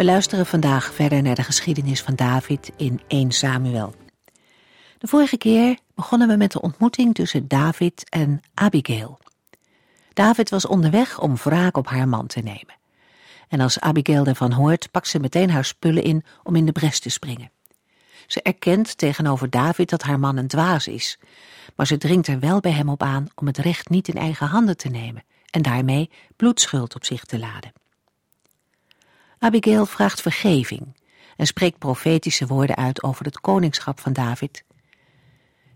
We luisteren vandaag verder naar de geschiedenis van David in 1 Samuel. De vorige keer begonnen we met de ontmoeting tussen David en Abigail. David was onderweg om wraak op haar man te nemen. En als Abigail ervan hoort, pakt ze meteen haar spullen in om in de bres te springen. Ze erkent tegenover David dat haar man een dwaas is, maar ze dringt er wel bij hem op aan om het recht niet in eigen handen te nemen en daarmee bloedschuld op zich te laden. Abigail vraagt vergeving en spreekt profetische woorden uit over het koningschap van David.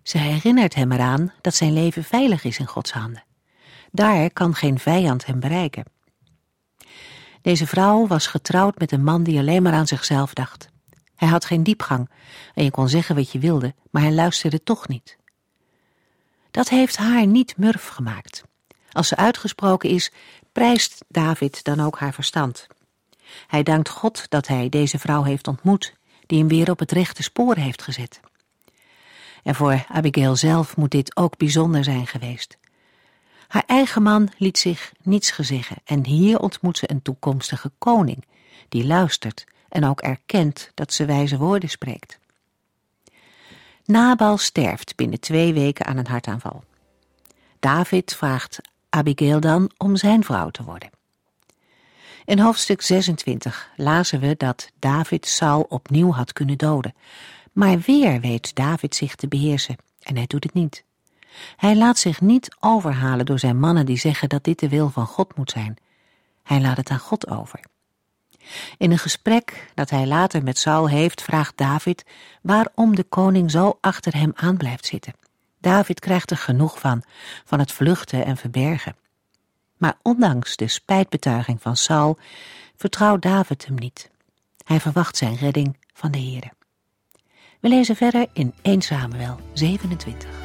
Ze herinnert hem eraan dat zijn leven veilig is in Gods handen. Daar kan geen vijand hem bereiken. Deze vrouw was getrouwd met een man die alleen maar aan zichzelf dacht. Hij had geen diepgang en je kon zeggen wat je wilde, maar hij luisterde toch niet. Dat heeft haar niet murf gemaakt. Als ze uitgesproken is, prijst David dan ook haar verstand. Hij dankt God dat hij deze vrouw heeft ontmoet, die hem weer op het rechte spoor heeft gezet. En voor Abigail zelf moet dit ook bijzonder zijn geweest. Haar eigen man liet zich niets gezeggen en hier ontmoet ze een toekomstige koning, die luistert en ook erkent dat ze wijze woorden spreekt. Nabal sterft binnen twee weken aan een hartaanval. David vraagt Abigail dan om zijn vrouw te worden. In hoofdstuk 26 lazen we dat David Saul opnieuw had kunnen doden. Maar weer weet David zich te beheersen en hij doet het niet. Hij laat zich niet overhalen door zijn mannen die zeggen dat dit de wil van God moet zijn. Hij laat het aan God over. In een gesprek dat hij later met Saul heeft, vraagt David waarom de koning zo achter hem aan blijft zitten. David krijgt er genoeg van, van het vluchten en verbergen. Maar ondanks de spijtbetuiging van Saul vertrouwt David hem niet. Hij verwacht zijn redding van de Heere. We lezen verder in 1 Samuel 27.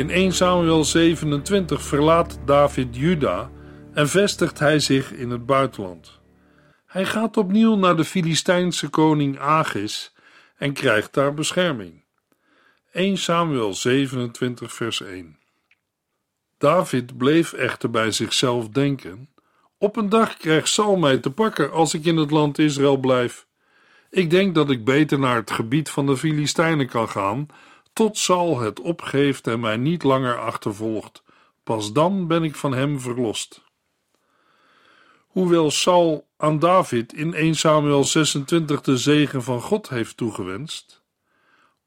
In 1 Samuel 27 verlaat David Juda en vestigt hij zich in het buitenland. Hij gaat opnieuw naar de Filistijnse koning Agis en krijgt daar bescherming. 1 Samuel 27 vers 1 David bleef echter bij zichzelf denken: Op een dag krijgt Saul mij te pakken als ik in het land Israël blijf. Ik denk dat ik beter naar het gebied van de Filistijnen kan gaan tot Saul het opgeeft en mij niet langer achtervolgt. Pas dan ben ik van hem verlost. Hoewel Saul aan David in 1 Samuel 26 de zegen van God heeft toegewenst,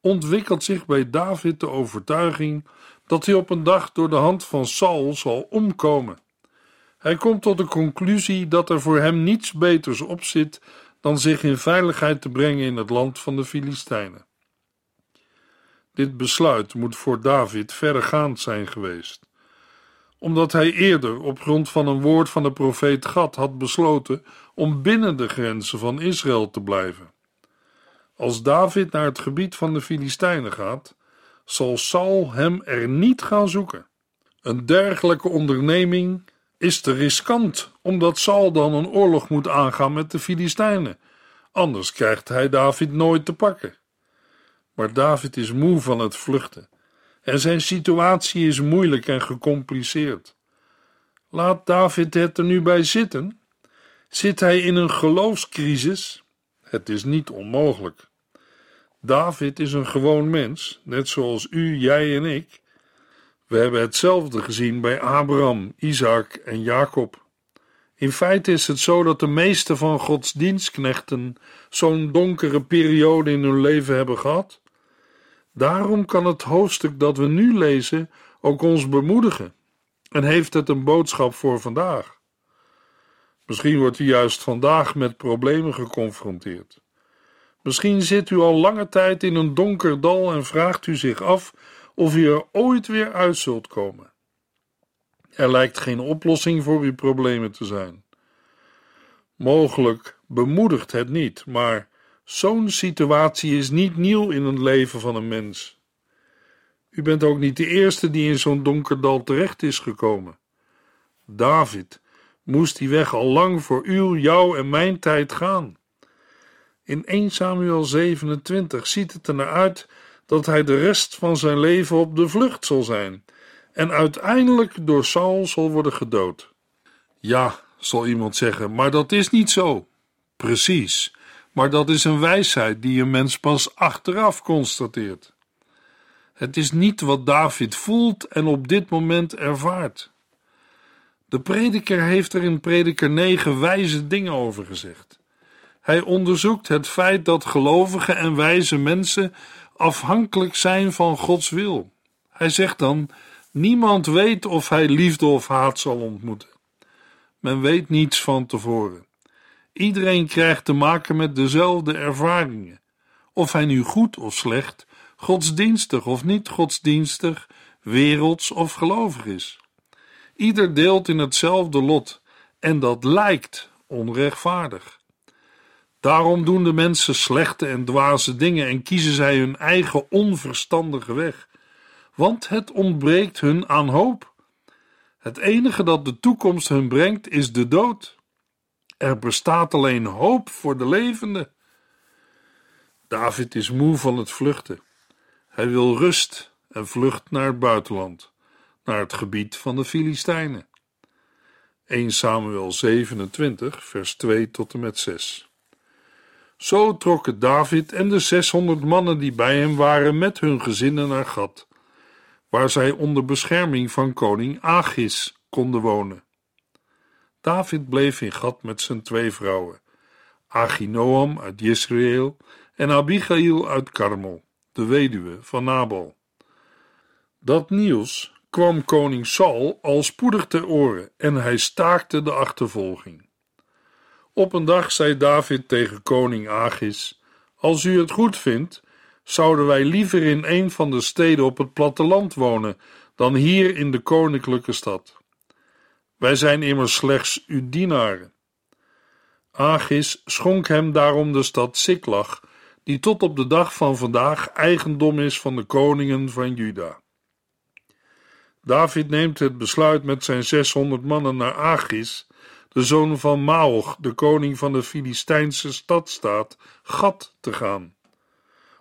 ontwikkelt zich bij David de overtuiging dat hij op een dag door de hand van Saul zal omkomen. Hij komt tot de conclusie dat er voor hem niets beters op zit dan zich in veiligheid te brengen in het land van de Filistijnen. Dit besluit moet voor David verregaand zijn geweest, omdat hij eerder op grond van een woord van de profeet Gad had besloten om binnen de grenzen van Israël te blijven. Als David naar het gebied van de Filistijnen gaat, zal Saul hem er niet gaan zoeken. Een dergelijke onderneming is te riskant, omdat Saul dan een oorlog moet aangaan met de Filistijnen. Anders krijgt hij David nooit te pakken. Maar David is moe van het vluchten en zijn situatie is moeilijk en gecompliceerd. Laat David het er nu bij zitten? Zit hij in een geloofscrisis? Het is niet onmogelijk. David is een gewoon mens, net zoals u, jij en ik. We hebben hetzelfde gezien bij Abraham, Isaac en Jacob. In feite is het zo dat de meeste van Gods dienstknechten zo'n donkere periode in hun leven hebben gehad. Daarom kan het hoofdstuk dat we nu lezen ook ons bemoedigen en heeft het een boodschap voor vandaag. Misschien wordt u juist vandaag met problemen geconfronteerd. Misschien zit u al lange tijd in een donker dal en vraagt u zich af of u er ooit weer uit zult komen. Er lijkt geen oplossing voor uw problemen te zijn. Mogelijk bemoedigt het niet, maar zo'n situatie is niet nieuw in het leven van een mens. U bent ook niet de eerste die in zo'n donker dal terecht is gekomen. David moest die weg al lang voor uw, jou en mijn tijd gaan. In 1 Samuel 27 ziet het er naar uit dat hij de rest van zijn leven op de vlucht zal zijn en uiteindelijk door Saul zal worden gedood. Ja, zal iemand zeggen, maar dat is niet zo. Precies, maar dat is een wijsheid die een mens pas achteraf constateert. Het is niet wat David voelt en op dit moment ervaart. De prediker heeft er in prediker 9 wijze dingen over gezegd. Hij onderzoekt het feit dat gelovige en wijze mensen afhankelijk zijn van Gods wil. Hij zegt dan: Niemand weet of hij liefde of haat zal ontmoeten. Men weet niets van tevoren. Iedereen krijgt te maken met dezelfde ervaringen. Of hij nu goed of slecht, godsdienstig of niet godsdienstig, werelds of gelovig is. Ieder deelt in hetzelfde lot en dat lijkt onrechtvaardig. Daarom doen de mensen slechte en dwaze dingen en kiezen zij hun eigen onverstandige weg, want het ontbreekt hun aan hoop. Het enige dat de toekomst hun brengt is de dood. Er bestaat alleen hoop voor de levenden. David is moe van het vluchten. Hij wil rust en vlucht naar het buitenland, naar het gebied van de Filistijnen. 1 Samuel 27, vers 2 tot en met 6. Zo trokken David en de 600 mannen die bij hem waren met hun gezinnen naar Gad, waar zij onder bescherming van koning Achis konden wonen. David bleef in Gad met zijn twee vrouwen, Achinoam uit Jezreel en Abigail uit Karmel, de weduwe van Nabal. Dat nieuws kwam koning Saul al spoedig ter oren en hij staakte de achtervolging. Op een dag zei David tegen koning Agis: Als u het goed vindt, zouden wij liever in een van de steden op het platteland wonen dan hier in de koninklijke stad. Wij zijn immers slechts uw dienaren. Agis schonk hem daarom de stad Siklag, die tot op de dag van vandaag eigendom is van de koningen van Juda. David neemt het besluit met zijn 600 mannen naar Agis de zoon van Maoch, de koning van de Filistijnse stadstaat, Gat te gaan.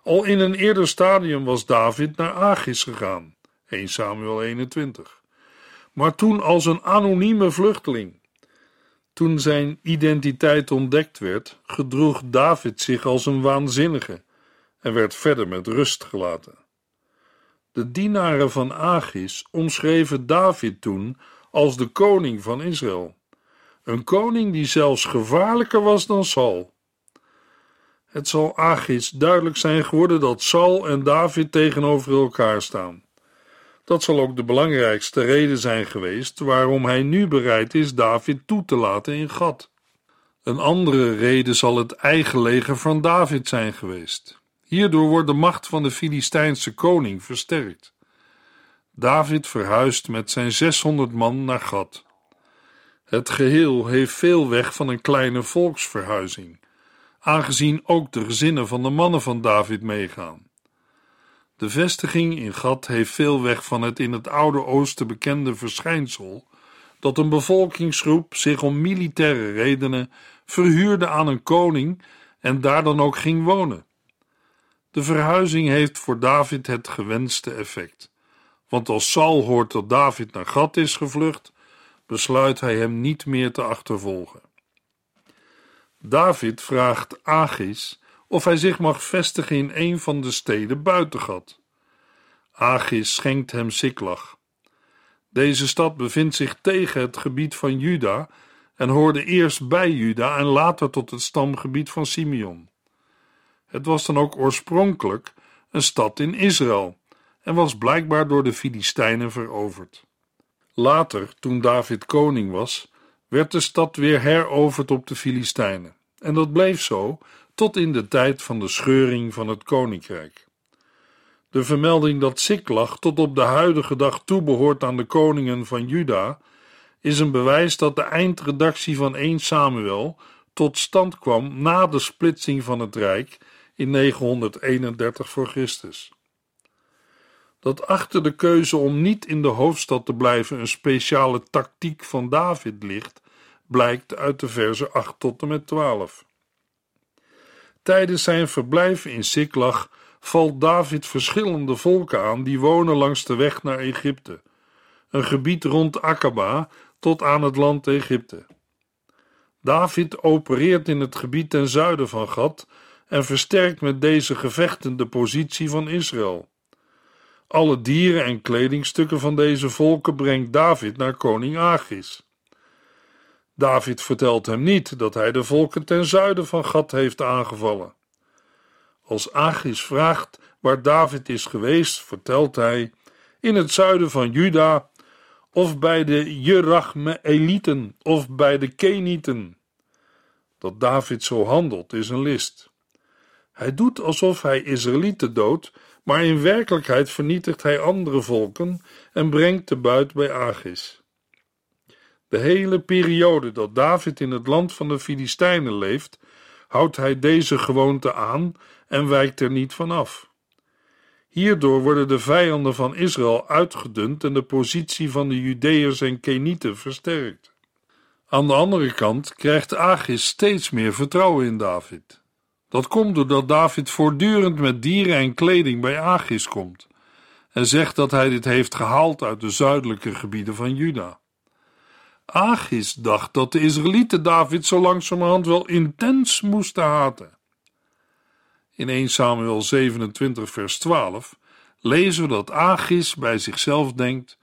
Al in een eerder stadium was David naar Agis gegaan, 1 Samuel 21, maar toen als een anonieme vluchteling. Toen zijn identiteit ontdekt werd, gedroeg David zich als een waanzinnige en werd verder met rust gelaten. De dienaren van Agis omschreven David toen als de koning van Israël. Een koning die zelfs gevaarlijker was dan Saul. Het zal Agis duidelijk zijn geworden dat Saul en David tegenover elkaar staan. Dat zal ook de belangrijkste reden zijn geweest waarom hij nu bereid is David toe te laten in Gad. Een andere reden zal het eigen leger van David zijn geweest. Hierdoor wordt de macht van de Filistijnse koning versterkt. David verhuist met zijn 600 man naar Gad. Het geheel heeft veel weg van een kleine volksverhuizing, aangezien ook de gezinnen van de mannen van David meegaan. De vestiging in Gad heeft veel weg van het in het Oude Oosten bekende verschijnsel dat een bevolkingsgroep zich om militaire redenen verhuurde aan een koning en daar dan ook ging wonen. De verhuizing heeft voor David het gewenste effect, want als Saul hoort dat David naar Gad is gevlucht, besluit hij hem niet meer te achtervolgen. David vraagt Agis of hij zich mag vestigen in een van de steden buiten Gad. Agis schenkt hem Siklag. Deze stad bevindt zich tegen het gebied van Juda en hoorde eerst bij Juda en later tot het stamgebied van Simeon. Het was dan ook oorspronkelijk een stad in Israël en was blijkbaar door de Filistijnen veroverd. Later, toen David koning was, werd de stad weer heroverd op de Filistijnen. En dat bleef zo tot in de tijd van de scheuring van het koninkrijk. De vermelding dat Siklag tot op de huidige dag toebehoort aan de koningen van Juda, is een bewijs dat de eindredactie van 1 Samuel tot stand kwam na de splitsing van het rijk in 931 voor Christus. Dat achter de keuze om niet in de hoofdstad te blijven een speciale tactiek van David ligt, blijkt uit de versen 8 tot en met 12. Tijdens zijn verblijf in Siklag valt David verschillende volken aan die wonen langs de weg naar Egypte, een gebied rond Akaba tot aan het land Egypte. David opereert in het gebied ten zuiden van Gad en versterkt met deze gevechten de positie van Israël. Alle dieren en kledingstukken van deze volken brengt David naar koning Agis. David vertelt hem niet dat hij de volken ten zuiden van Gad heeft aangevallen. Als Agis vraagt waar David is geweest, vertelt hij: in het zuiden van Juda, of bij de Jerachmeelieten, of bij de Kenieten. Dat David zo handelt is een list. Hij doet alsof hij Israëlieten doodt, maar in werkelijkheid vernietigt hij andere volken en brengt de buit bij Agis. De hele periode dat David in het land van de Filistijnen leeft, houdt hij deze gewoonte aan en wijkt er niet van af. Hierdoor worden de vijanden van Israël uitgedund en de positie van de Judeërs en Kenieten versterkt. Aan de andere kant krijgt Agis steeds meer vertrouwen in David. Dat komt doordat David voortdurend met dieren en kleding bij Agis komt en zegt dat hij dit heeft gehaald uit de zuidelijke gebieden van Juda. Agis dacht dat de Israëlieten David zo langzamerhand wel intens moesten haten. In 1 Samuel 27 vers 12 lezen we dat Agis bij zichzelf denkt: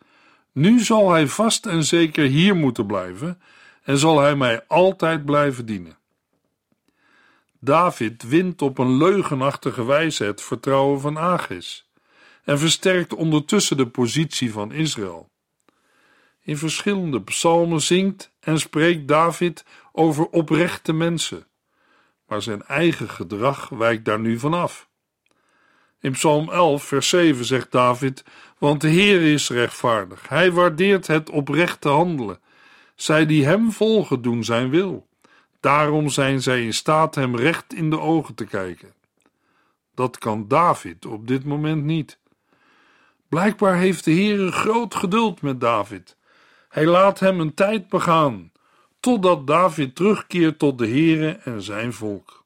Nu zal hij vast en zeker hier moeten blijven en zal hij mij altijd blijven dienen. David wint op een leugenachtige wijze het vertrouwen van Agis en versterkt ondertussen de positie van Israël. In verschillende psalmen zingt en spreekt David over oprechte mensen, maar zijn eigen gedrag wijkt daar nu van af. In Psalm 11, vers 7 zegt David: Want de Heer is rechtvaardig, hij waardeert het oprechte handelen. Zij die hem volgen doen zijn wil. Daarom zijn zij in staat hem recht in de ogen te kijken. Dat kan David op dit moment niet. Blijkbaar heeft de Heer groot geduld met David. Hij laat hem een tijd begaan, totdat David terugkeert tot de Heere en zijn volk.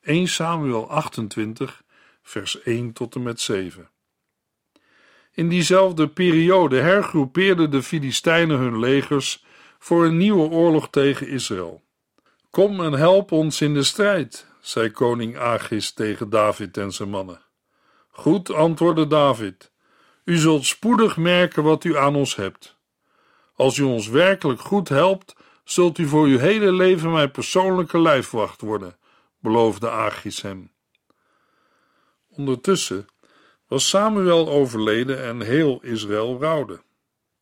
1 Samuel 28, vers 1 tot en met 7. In diezelfde periode hergroepeerden de Filistijnen hun legers voor een nieuwe oorlog tegen Israël. Kom en help ons in de strijd, zei koning Agis tegen David en zijn mannen. Goed, antwoordde David. U zult spoedig merken wat u aan ons hebt. Als u ons werkelijk goed helpt, zult u voor uw hele leven mijn persoonlijke lijfwacht worden, beloofde Agis hem. Ondertussen was Samuel overleden en heel Israël rouwde.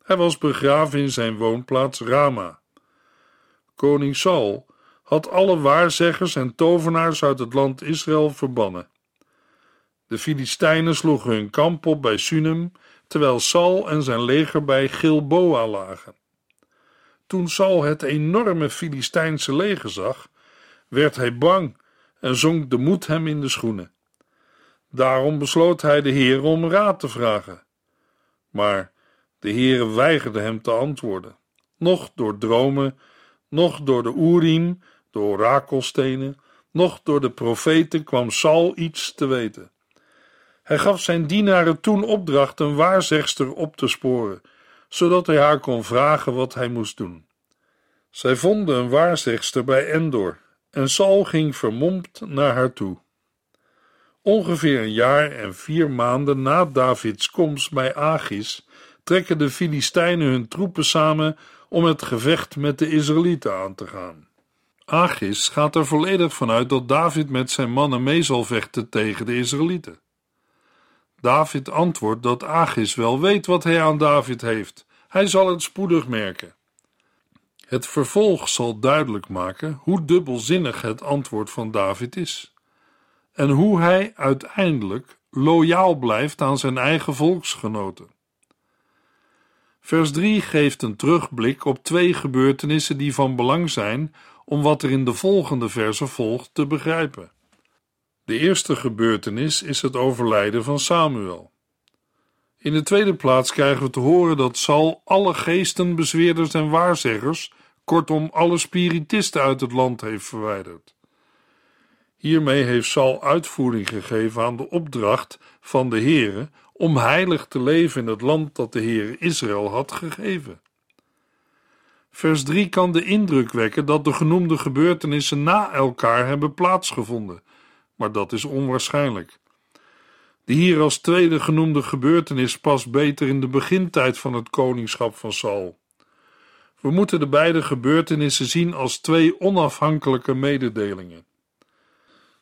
Hij was begraven in zijn woonplaats Rama. Koning Saul had alle waarzeggers en tovenaars uit het land Israël verbannen. De Filistijnen sloegen hun kamp op bij Sunem, terwijl Saul en zijn leger bij Gilboa lagen. Toen Saul het enorme Filistijnse leger zag, werd hij bang en zonk de moed hem in de schoenen. Daarom besloot hij de Heer om raad te vragen. Maar de Heere weigerde hem te antwoorden, noch door dromen, noch door de Urim, de orakelstenen, noch door de profeten kwam Saul iets te weten. Hij gaf zijn dienaren toen opdracht een waarzegster op te sporen, zodat hij haar kon vragen wat hij moest doen. Zij vonden een waarzegster bij Endor en Saul ging vermomd naar haar toe. Ongeveer een jaar en vier maanden na Davids komst bij Agis trekken de Filistijnen hun troepen samen om het gevecht met de Israëlieten aan te gaan. Agis gaat er volledig vanuit dat David met zijn mannen mee zal vechten tegen de Israëlieten. David antwoordt dat Agis wel weet wat hij aan David heeft. Hij zal het spoedig merken. Het vervolg zal duidelijk maken hoe dubbelzinnig het antwoord van David is en hoe hij uiteindelijk loyaal blijft aan zijn eigen volksgenoten. Vers 3 geeft een terugblik op twee gebeurtenissen die van belang zijn om wat er in de volgende verse volgt te begrijpen. De eerste gebeurtenis is het overlijden van Samuel. In de tweede plaats krijgen we te horen dat Saul alle geesten, bezweerders en waarzeggers, kortom alle spiritisten uit het land heeft verwijderd. Hiermee heeft Saul uitvoering gegeven aan de opdracht van de Heere om heilig te leven in het land dat de Heer Israël had gegeven. Vers 3 kan de indruk wekken dat de genoemde gebeurtenissen na elkaar hebben plaatsgevonden, maar dat is onwaarschijnlijk. De hier als tweede genoemde gebeurtenis past beter in de begintijd van het koningschap van Saul. We moeten de beide gebeurtenissen zien als twee onafhankelijke mededelingen.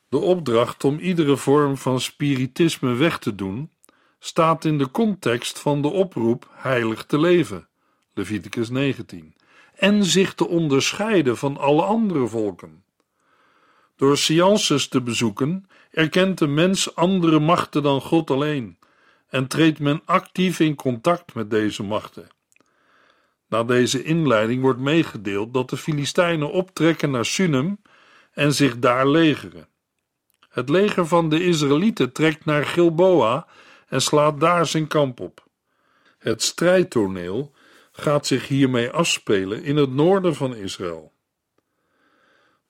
De opdracht om iedere vorm van spiritisme weg te doen, staat in de context van de oproep heilig te leven, Leviticus 19, en zich te onderscheiden van alle andere volken. Door seances te bezoeken, erkent de mens andere machten dan God alleen en treedt men actief in contact met deze machten. Na deze inleiding wordt meegedeeld dat de Filistijnen optrekken naar Sunem en zich daar legeren. Het leger van de Israëlieten trekt naar Gilboa en slaat daar zijn kamp op. Het strijdtoneel gaat zich hiermee afspelen in het noorden van Israël.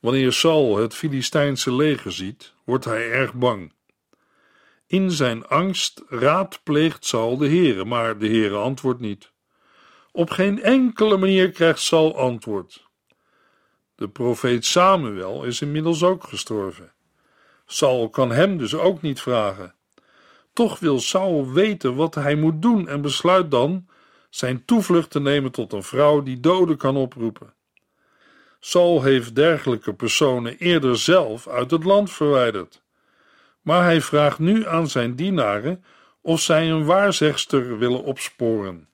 Wanneer Saul het Filistijnse leger ziet, wordt hij erg bang. In zijn angst raadpleegt Saul de Heere, maar de Heere antwoordt niet. Op geen enkele manier krijgt Saul antwoord. De profeet Samuel is inmiddels ook gestorven. Saul kan hem dus ook niet vragen. Toch wil Saul weten wat hij moet doen en besluit dan zijn toevlucht te nemen tot een vrouw die doden kan oproepen. Saul heeft dergelijke personen eerder zelf uit het land verwijderd. Maar hij vraagt nu aan zijn dienaren of zij een waarzegster willen opsporen.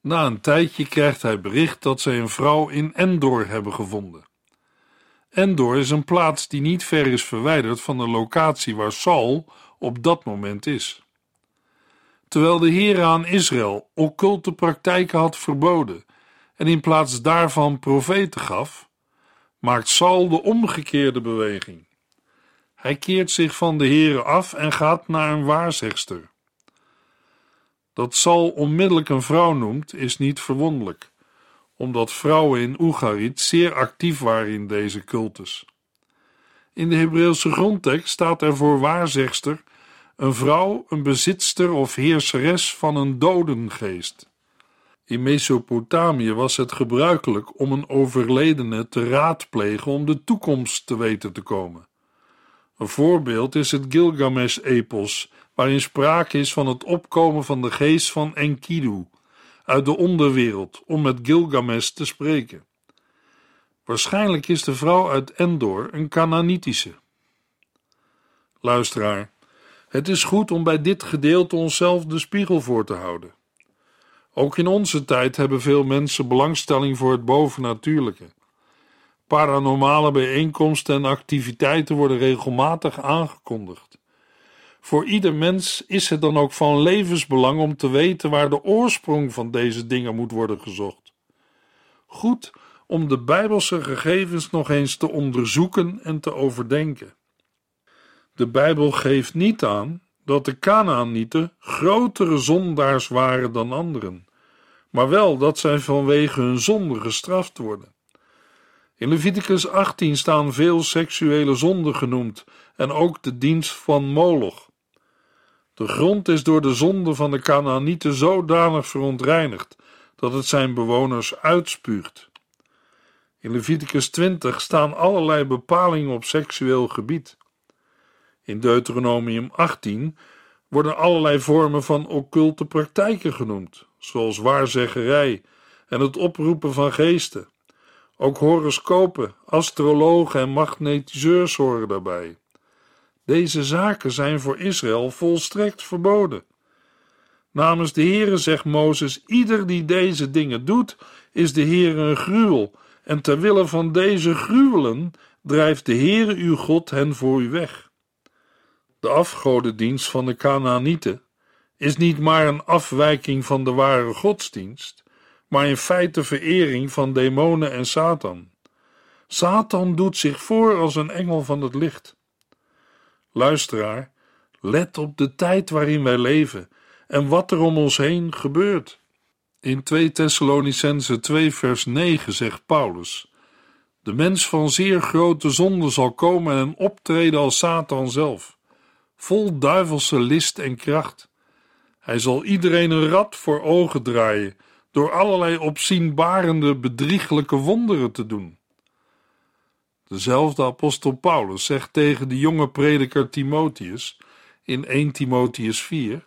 Na een tijdje krijgt hij bericht dat zij een vrouw in Endor hebben gevonden. Endor is een plaats die niet ver is verwijderd van de locatie waar Saul op dat moment is. Terwijl de Heer aan Israël occulte praktijken had verboden en in plaats daarvan profeten gaf, maakt Saul de omgekeerde beweging. Hij keert zich van de Heere af en gaat naar een waarzegster. Dat Saul onmiddellijk een vrouw noemt, is niet verwonderlijk omdat vrouwen in Oegarit zeer actief waren in deze cultus. In de Hebreeuwse grondtekst staat er voor waarzegster een vrouw, een bezitster of heerseres van een dodengeest. In Mesopotamië was het gebruikelijk om een overledene te raadplegen om de toekomst te weten te komen. Een voorbeeld is het Gilgamesh-epos, waarin sprake is van het opkomen van de geest van Enkidu, uit de onderwereld om met Gilgamesh te spreken. Waarschijnlijk is de vrouw uit Endor een Canaanitische. Luisteraar, het is goed om bij dit gedeelte onszelf de spiegel voor te houden. Ook in onze tijd hebben veel mensen belangstelling voor het bovennatuurlijke. Paranormale bijeenkomsten en activiteiten worden regelmatig aangekondigd. Voor ieder mens is het dan ook van levensbelang om te weten waar de oorsprong van deze dingen moet worden gezocht. Goed om de Bijbelse gegevens nog eens te onderzoeken en te overdenken. De Bijbel geeft niet aan dat de Canaanieten grotere zondaars waren dan anderen, maar wel dat zij vanwege hun zonde gestraft worden. In Leviticus 18 staan veel seksuele zonden genoemd en ook de dienst van Moloch. De grond is door de zonde van de Canaanieten zodanig verontreinigd dat het zijn bewoners uitspuugt. In Leviticus 20 staan allerlei bepalingen op seksueel gebied. In Deuteronomium 18 worden allerlei vormen van occulte praktijken genoemd, zoals waarzeggerij en het oproepen van geesten. Ook horoscopen, astrologen en magnetiseurs horen daarbij. Deze zaken zijn voor Israël volstrekt verboden. Namens de Heere zegt Mozes: Ieder die deze dingen doet, is de Heere een gruwel. En ter wille van deze gruwelen drijft de Heere uw God hen voor u weg. De afgodendienst van de Canaanieten is niet maar een afwijking van de ware godsdienst, maar in feite verering van demonen en Satan. Satan doet zich voor als een engel van het licht. Luisteraar, let op de tijd waarin wij leven en wat er om ons heen gebeurt. In 2 Thessalonicense 2 vers 9 zegt Paulus: De mens van zeer grote zonde zal komen en optreden als Satan zelf, vol duivelse list en kracht. Hij zal iedereen een rad voor ogen draaien door allerlei opzienbarende, bedrieglijke wonderen te doen. Dezelfde apostel Paulus zegt tegen de jonge prediker Timotheus in 1 Timotheus 4: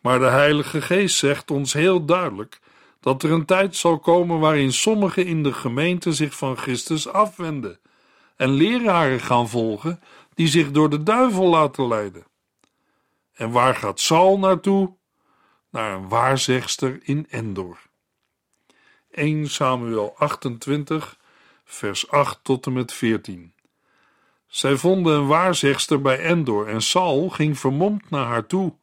Maar de Heilige Geest zegt ons heel duidelijk dat er een tijd zal komen waarin sommigen in de gemeente zich van Christus afwenden en leraren gaan volgen die zich door de duivel laten leiden. En waar gaat Saul naartoe? Naar een waarzegster in Endor. 1 Samuel 28, vers 8 tot en met 14. Zij vonden een waarzegster bij Endor en Saul ging vermomd naar haar toe.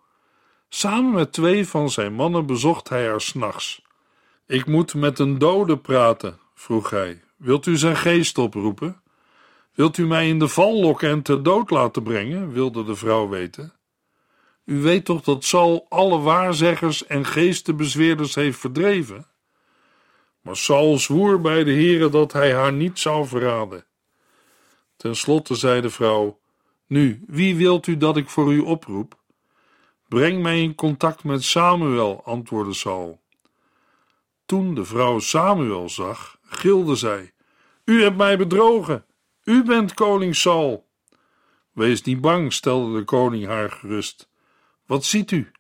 Samen met twee van zijn mannen bezocht hij haar s'nachts. Ik moet met een dode praten, vroeg hij. Wilt u zijn geest oproepen? Wilt u mij in de val lokken en ter dood laten brengen? wilde de vrouw weten. U weet toch dat Saul alle waarzeggers en geestenbezweerders heeft verdreven? Maar Saul zwoer bij de Heere dat hij haar niet zou verraden. Ten slotte zei de vrouw: Nu, wie wilt u dat ik voor u oproep? Breng mij in contact met Samuel, antwoordde Saul. Toen de vrouw Samuel zag, gilde zij: U hebt mij bedrogen. U bent koning Saul. Wees niet bang, stelde de koning haar gerust. Wat ziet u?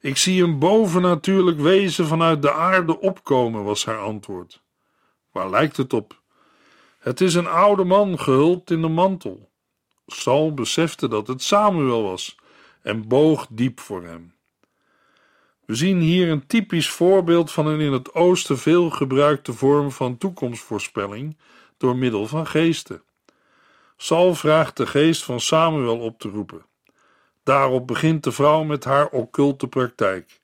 Ik zie een bovennatuurlijk wezen vanuit de aarde opkomen, was haar antwoord. Waar lijkt het op? Het is een oude man gehuld in de mantel. Saul besefte dat het Samuel was en boog diep voor hem. We zien hier een typisch voorbeeld van een in het oosten veel gebruikte vorm van toekomstvoorspelling door middel van geesten. Saul vraagt de geest van Samuel op te roepen. Daarop begint de vrouw met haar occulte praktijk.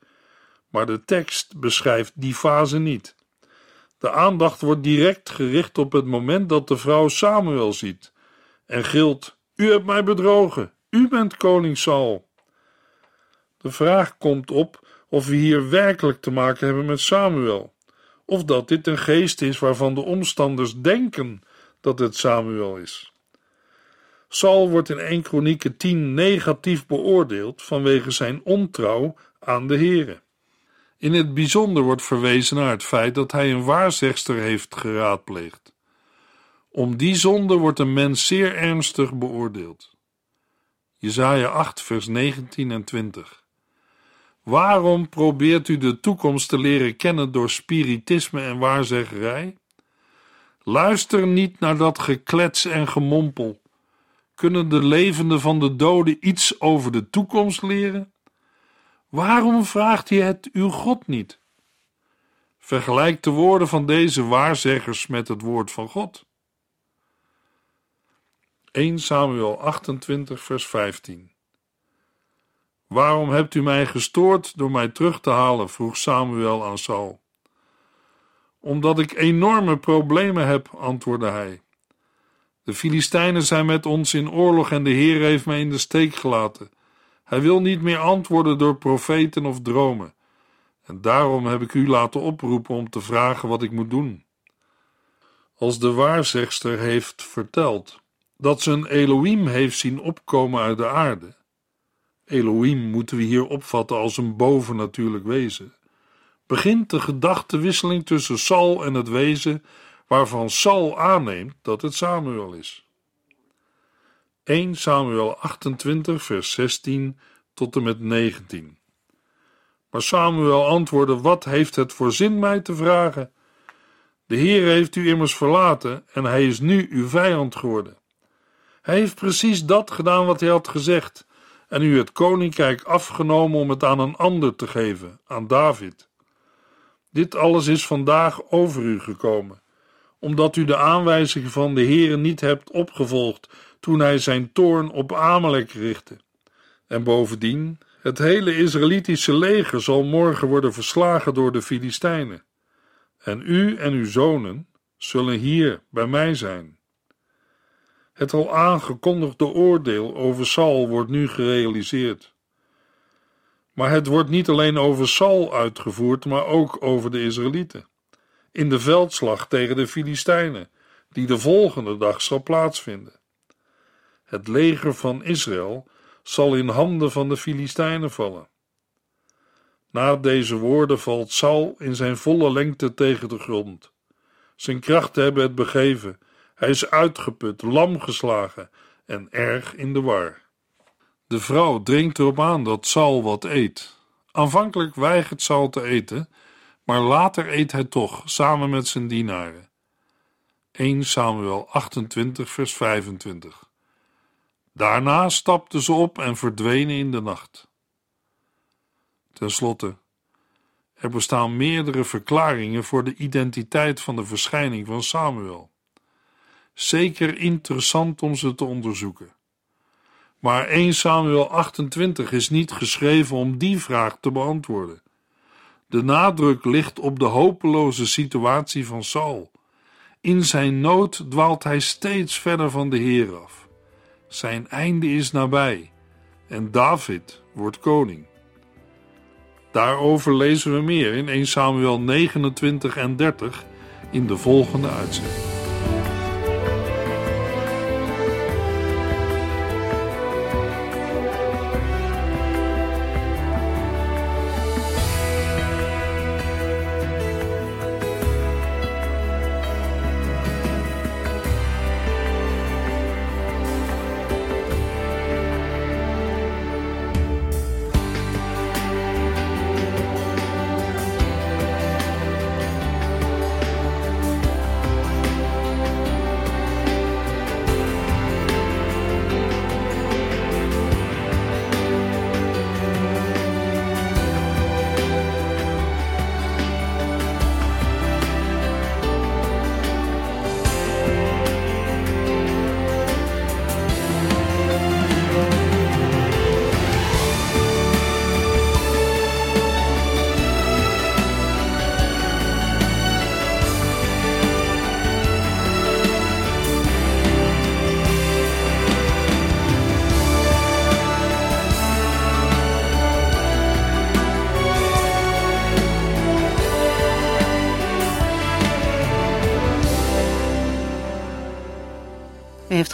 Maar de tekst beschrijft die fase niet. De aandacht wordt direct gericht op het moment dat de vrouw Samuel ziet en gilt: U hebt mij bedrogen, u bent koning Saul. De vraag komt op of we hier werkelijk te maken hebben met Samuel, of dat dit een geest is waarvan de omstanders denken dat het Samuel is. Saul wordt in 1 Kronieken 10 negatief beoordeeld vanwege zijn ontrouw aan de Here. In het bijzonder wordt verwezen naar het feit dat hij een waarzegster heeft geraadpleegd. Om die zonde wordt een mens zeer ernstig beoordeeld. Jesaja 8 vers 19 en 20 Waarom probeert u de toekomst te leren kennen door spiritisme en waarzeggerij? Luister niet naar dat geklets en gemompel kunnen de levenden van de doden iets over de toekomst leren? Waarom vraagt hij het uw God niet? Vergelijk de woorden van deze waarzeggers met het woord van God. 1 Samuel 28, vers 15. Waarom hebt u mij gestoord door mij terug te halen? vroeg Samuel aan Saul. Omdat ik enorme problemen heb, antwoordde hij. De Filistijnen zijn met ons in oorlog en de Heer heeft mij in de steek gelaten. Hij wil niet meer antwoorden door profeten of dromen. En daarom heb ik u laten oproepen om te vragen wat ik moet doen. Als de waarzegster heeft verteld dat ze een Elohim heeft zien opkomen uit de aarde. Elohim moeten we hier opvatten als een bovennatuurlijk wezen. Begint de gedachtenwisseling tussen Sal en het wezen waarvan Saul aanneemt dat het Samuel is. 1 Samuel 28, vers 16 tot en met 19. Maar Samuel antwoordde: Wat heeft het voor zin mij te vragen? De Heer heeft u immers verlaten en hij is nu uw vijand geworden. Hij heeft precies dat gedaan wat hij had gezegd en u het koninkrijk afgenomen om het aan een ander te geven, aan David. Dit alles is vandaag over u gekomen, omdat u de aanwijzingen van de Heer niet hebt opgevolgd toen hij zijn toorn op Amalek richtte. En bovendien, het hele Israëlitische leger zal morgen worden verslagen door de Filistijnen. En u en uw zonen zullen hier bij mij zijn. Het al aangekondigde oordeel over Saul wordt nu gerealiseerd. Maar het wordt niet alleen over Saul uitgevoerd, maar ook over de Israëlieten. In de veldslag tegen de Filistijnen, die de volgende dag zal plaatsvinden. Het leger van Israël zal in handen van de Filistijnen vallen. Na deze woorden valt Saul in zijn volle lengte tegen de grond. Zijn krachten hebben het begeven. Hij is uitgeput, lam geslagen en erg in de war. De vrouw dringt erop aan dat Saul wat eet. Aanvankelijk weigert Saul te eten, maar later eet hij toch, samen met zijn dienaren. 1 Samuel 28, vers 25. Daarna stapten ze op en verdwenen in de nacht. Ten slotte, er bestaan meerdere verklaringen voor de identiteit van de verschijning van Samuel. Zeker interessant om ze te onderzoeken. Maar 1 Samuel 28 is niet geschreven om die vraag te beantwoorden. De nadruk ligt op de hopeloze situatie van Saul. In zijn nood dwaalt hij steeds verder van de Heer af. Zijn einde is nabij en David wordt koning. Daarover lezen we meer in 1 Samuel 29 en 30 in de volgende uitzending.